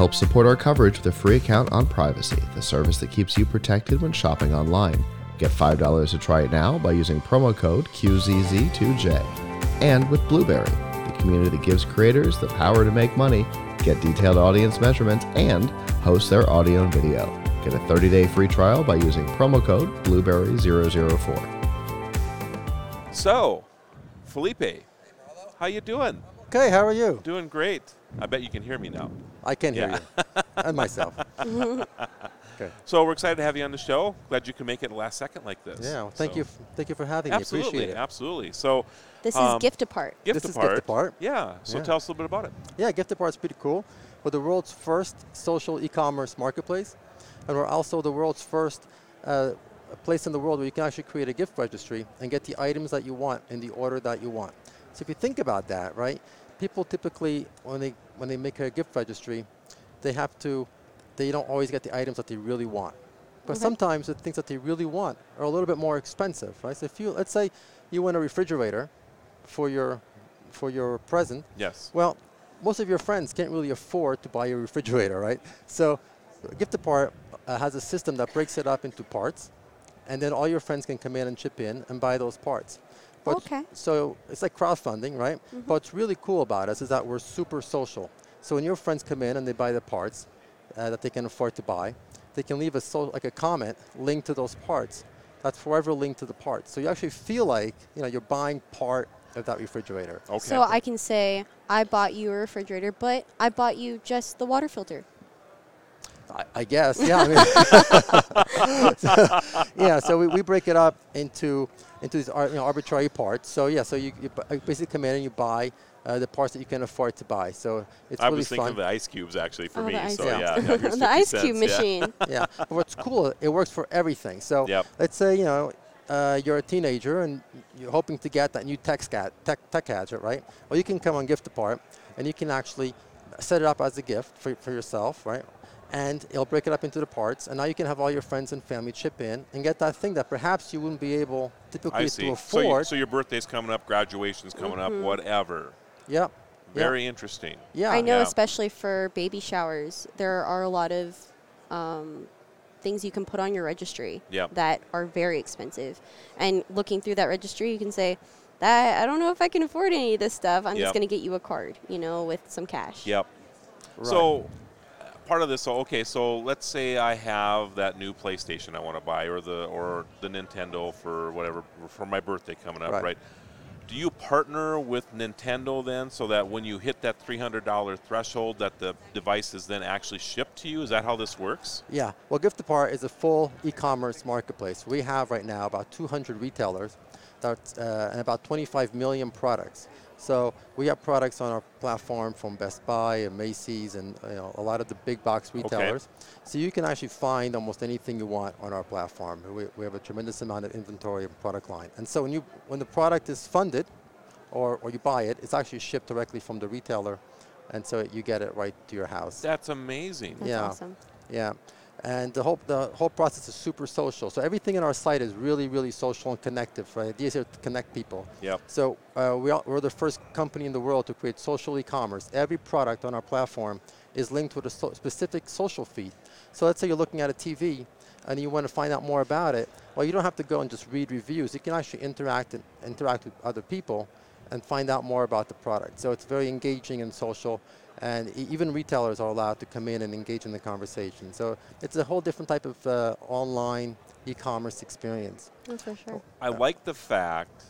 Help support our coverage with a free account on Privacy, the service that keeps you protected when shopping online. Get $5 to try it now by using promo code QZZ2J. And with Blubrry, the community that gives creators the power to make money, get detailed audience measurements, and host their audio and video. Get a 30-day free trial by using promo code Blubrry004. So, Felipe, how you doing? Okay, how are you? Doing great. I bet you can hear me now. I can hear Yeah. you. and myself. okay. So we're excited to have you on the show. Glad you can make it last second like this. Yeah, well, thank So- you. f- Thank you for having me. Absolutely, Appreciate it. absolutely. So This um, is Gift Apart. Gift This is apart. Gift Apart. Yeah. So Yeah. tell us a little bit about it. Yeah, Gift Apart is pretty cool. We're the world's first social e-commerce marketplace, and we're also the world's first uh, place in the world where you can actually create a gift registry and get the items that you want in the order that you want. So if you think about that, right? People typically, when they when they make a gift registry, they have to, they don't always get the items that they really want. But Okay. sometimes the things that they really want are a little bit more expensive, right? So if you, let's say you want a refrigerator for your, for your present, Yes. well, most of your friends can't really afford to buy a refrigerator, right? So, Gift Apart uh, has a system that breaks it up into parts, and then all your friends can come in and chip in and buy those parts. But Okay. So it's like crowdfunding, right? But what's really cool about us is that we're super social. So when your friends come in and they buy the parts uh, that they can afford to buy, they can leave a so, like a comment linked to those parts. That's forever linked to the parts. So you actually feel like you know you're buying part of that refrigerator. Okay. So I can say, I bought you a refrigerator, but I bought you just the water filter. I, I guess, yeah. I mean, so- yeah, so we, we break it up into into these you know, arbitrary parts. So yeah, so you, you basically come in and you buy uh, the parts that you can afford to buy. So it's I really was thinking fun. of the ice cubes actually for Oh, me. the ice so yeah, yeah, the ice cube cents, yeah. machine. yeah, but what's cool, it works for everything. So Yep. let's say you know uh, you're a teenager and you're hoping to get that new tech, scat, tech, tech gadget, right? Well, you can come on Gift Apart and you can actually set it up as a gift for, for yourself, right? And it'll break it up into the parts, and now you can have all your friends and family chip in and get that thing that perhaps you wouldn't be able typically I to see. So, you, afford. so your birthday's coming up, graduation's coming up, whatever. Yep. Yeah. Very interesting. Yeah. I know, Yeah. especially for baby showers, there are a lot of um, things you can put on your registry Yep. that are very expensive. And looking through that registry, you can say, that I don't know if I can afford any of this stuff. I'm Yep. just going to get you a card, you know, with some cash. Yep. So uh, part of this, so okay, so let's say I have that new PlayStation I want to buy, or the or the Nintendo for whatever for my birthday coming up, Right. right? Do you partner with Nintendo then, so that when you hit that three hundred dollar threshold, that the device is then actually shipped to you? Is that how this works? Yeah, well, Gift Apart is a full e-commerce marketplace. We have right now about 200 retailers that's, uh, and about 25 million products. So we have products on our platform from Best Buy and Macy's and you know, a lot of the big box retailers. So you can actually find almost anything you want on our platform. We, we have a tremendous amount of inventory and product line. And so when you when the product is funded or, or you buy it, it's actually shipped directly from the retailer. And so you get it right to your house. That's amazing. That's Yeah. awesome. Yeah, and the whole the whole process is super social. So everything in our site is really really social and connective. Right, the idea is to connect people. Yep. So uh, we are, we're the first company in the world to create social e-commerce. Every product on our platform is linked with a so- specific social feed. So let's say you're looking at a TV and you want to find out more about it. Well, you don't have to go and just read reviews. You can actually interact and interact with other people and find out more about the product. So it's very engaging and social. And e- even retailers are allowed to come in and engage in the conversation. So it's a whole different type of uh, online e-commerce experience. That's for sure. I like the fact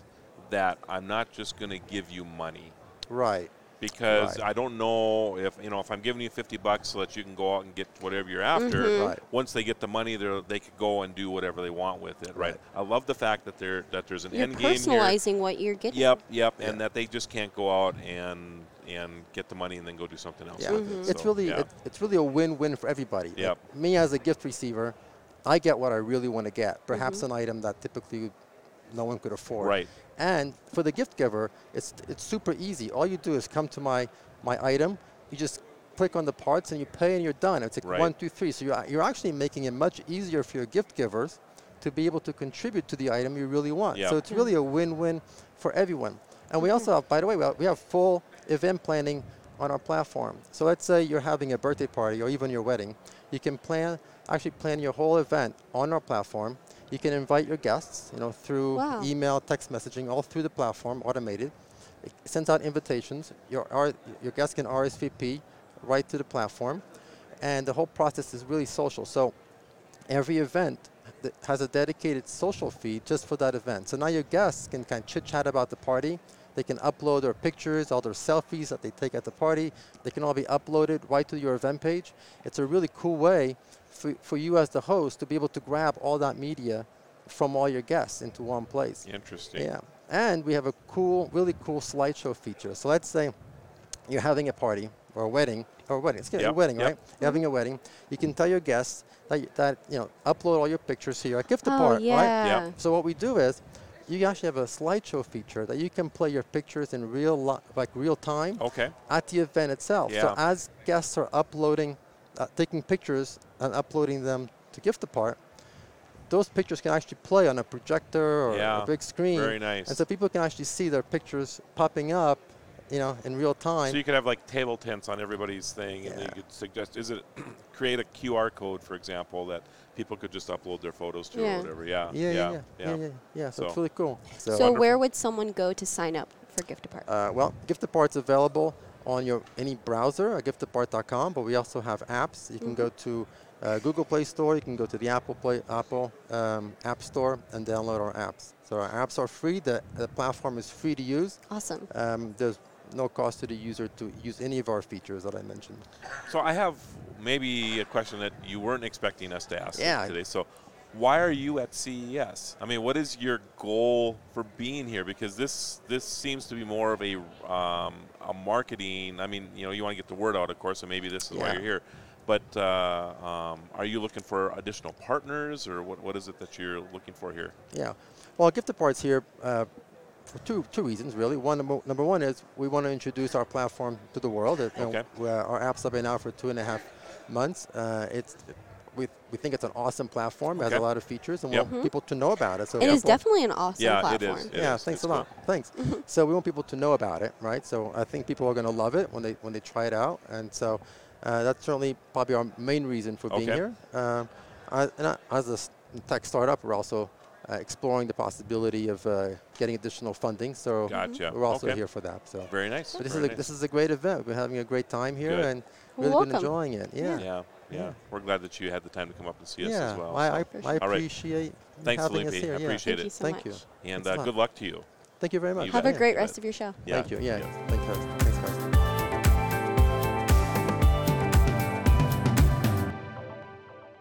that I'm not just going to give you money. Right. Because Right. I don't know if you know if I'm giving you 50 bucks so that you can go out and get whatever you're after. Mm-hmm. Right. Once they get the money, they they could go and do whatever they want with it. Right. Right. I love the fact that there that there's an You're end game here. personalizing what you're getting. Yep, yep, Yeah. and that they just can't go out and and get the money and then go do something else Yeah, with it. it's really yeah. it, it's really a win-win for everybody. Yep. Like, me as a gift receiver, I get what I really want to get. Perhaps Mm-hmm. an item that typically no one could afford. Right. And for the gift giver, it's it's super easy. All you do is come to my my item. You just click on the parts and you pay and you're done. It's like Right. one, two, three. So you're you're actually making it much easier for your gift givers to be able to contribute to the item you really want. Yep. So it's really a win-win for everyone. And we also have, by the way, we have- we have full event planning on our platform. So let's say you're having a birthday party or even your wedding. You can plan, actually plan your whole event on our platform. You can invite your guests, you know, through Wow. email, text messaging, all through the platform, automated. It sends out invitations. Your, R, your guests can RSVP right to the platform. And the whole process is really social. So every event that has a dedicated social feed just for that event. So now your guests can kind of chit chat about the party. They can upload their pictures, all their selfies that they take at the party. They can all be uploaded right to your event page. It's a really cool way for, for you as the host to be able to grab all that media from all your guests into one place. Interesting. Yeah. And we have a cool, really cool slideshow feature. So let's say you're having a party or a wedding, or a wedding, it's a wedding, yep. right? You're having a wedding. You can tell your guests that, you- that you know, upload all your pictures here at Gift Oh, Apart, right? yeah. So what we do is, you actually have a slideshow feature that you can play your pictures in real, li- like real time Okay. at the event itself. Yeah. So as guests are uploading, uh, taking pictures and uploading them to Gift Apart, those pictures can actually play on a projector or Yeah, a big screen. very nice. And so people can actually see their pictures popping up, you know, in real time. So you could have like table tents on everybody's thing, and then you could suggest is it create a QR code, for example, that people could just upload their photos to Yeah. or whatever. Yeah. yeah, yeah, yeah, yeah, yeah, yeah. So, So- it's really cool. So, So, where would someone go to sign up for Gift Apart? uh, well, Gift Apart's available on your any browser at giftapart.com, but we also have apps. You can go to uh, Google Play Store, you can go to the Apple Play Apple um, App Store and download our apps. So our apps are free. The, the platform is free to use. awesome. Um, there's no cost to the user to use any of our features that I mentioned. So I have maybe a question that you weren't expecting us to ask Yeah. today. So why are you at CES? I mean, what is your goal for being here? Because this this seems to be more of a um, a marketing. I mean, you know, you want to get the word out, of course, and maybe this is why you're here. But uh, um, are you looking for additional partners, or what, what is it that you're looking for here? Yeah. Well, Gift Apart's here uh, for two, two reasons, really. One, number, number one is we want to introduce our platform to the world. Okay. our apps have been out for two and a half months. Uh, it's we, we think it's an awesome platform. It has a lot of features, and Yep. we want people to know about it. So It is Apple- definitely an awesome Yeah, it platform. is. It yeah, is. thanks It's a lot. Thanks. so we want people to know about it, right? So I think people are going to love it when they when they try it out, and so uh, that's certainly probably our main reason for being Okay. here. Um, I, and I, as a tech startup, we're also uh, exploring the possibility of uh, getting additional funding. So Gotcha. we're also Okay. here for that. So, Very nice. but this very is a, nice. this is a great event. We're having a great time here, Good. and Well, really been enjoying it. Yeah. yeah, yeah, Yeah. We're glad that you had the time to come up and see us Yeah, as well. I, so. I, I sure. All right. appreciate Thanks, having us Felipe. here. I yeah. appreciate Thank it. you so Thank much. you. and uh, good luck to you. Thank you very much. You Have a great You rest of your show. Yeah. Thank you. Yeah. yeah. Thanks, guys. Thanks, guys.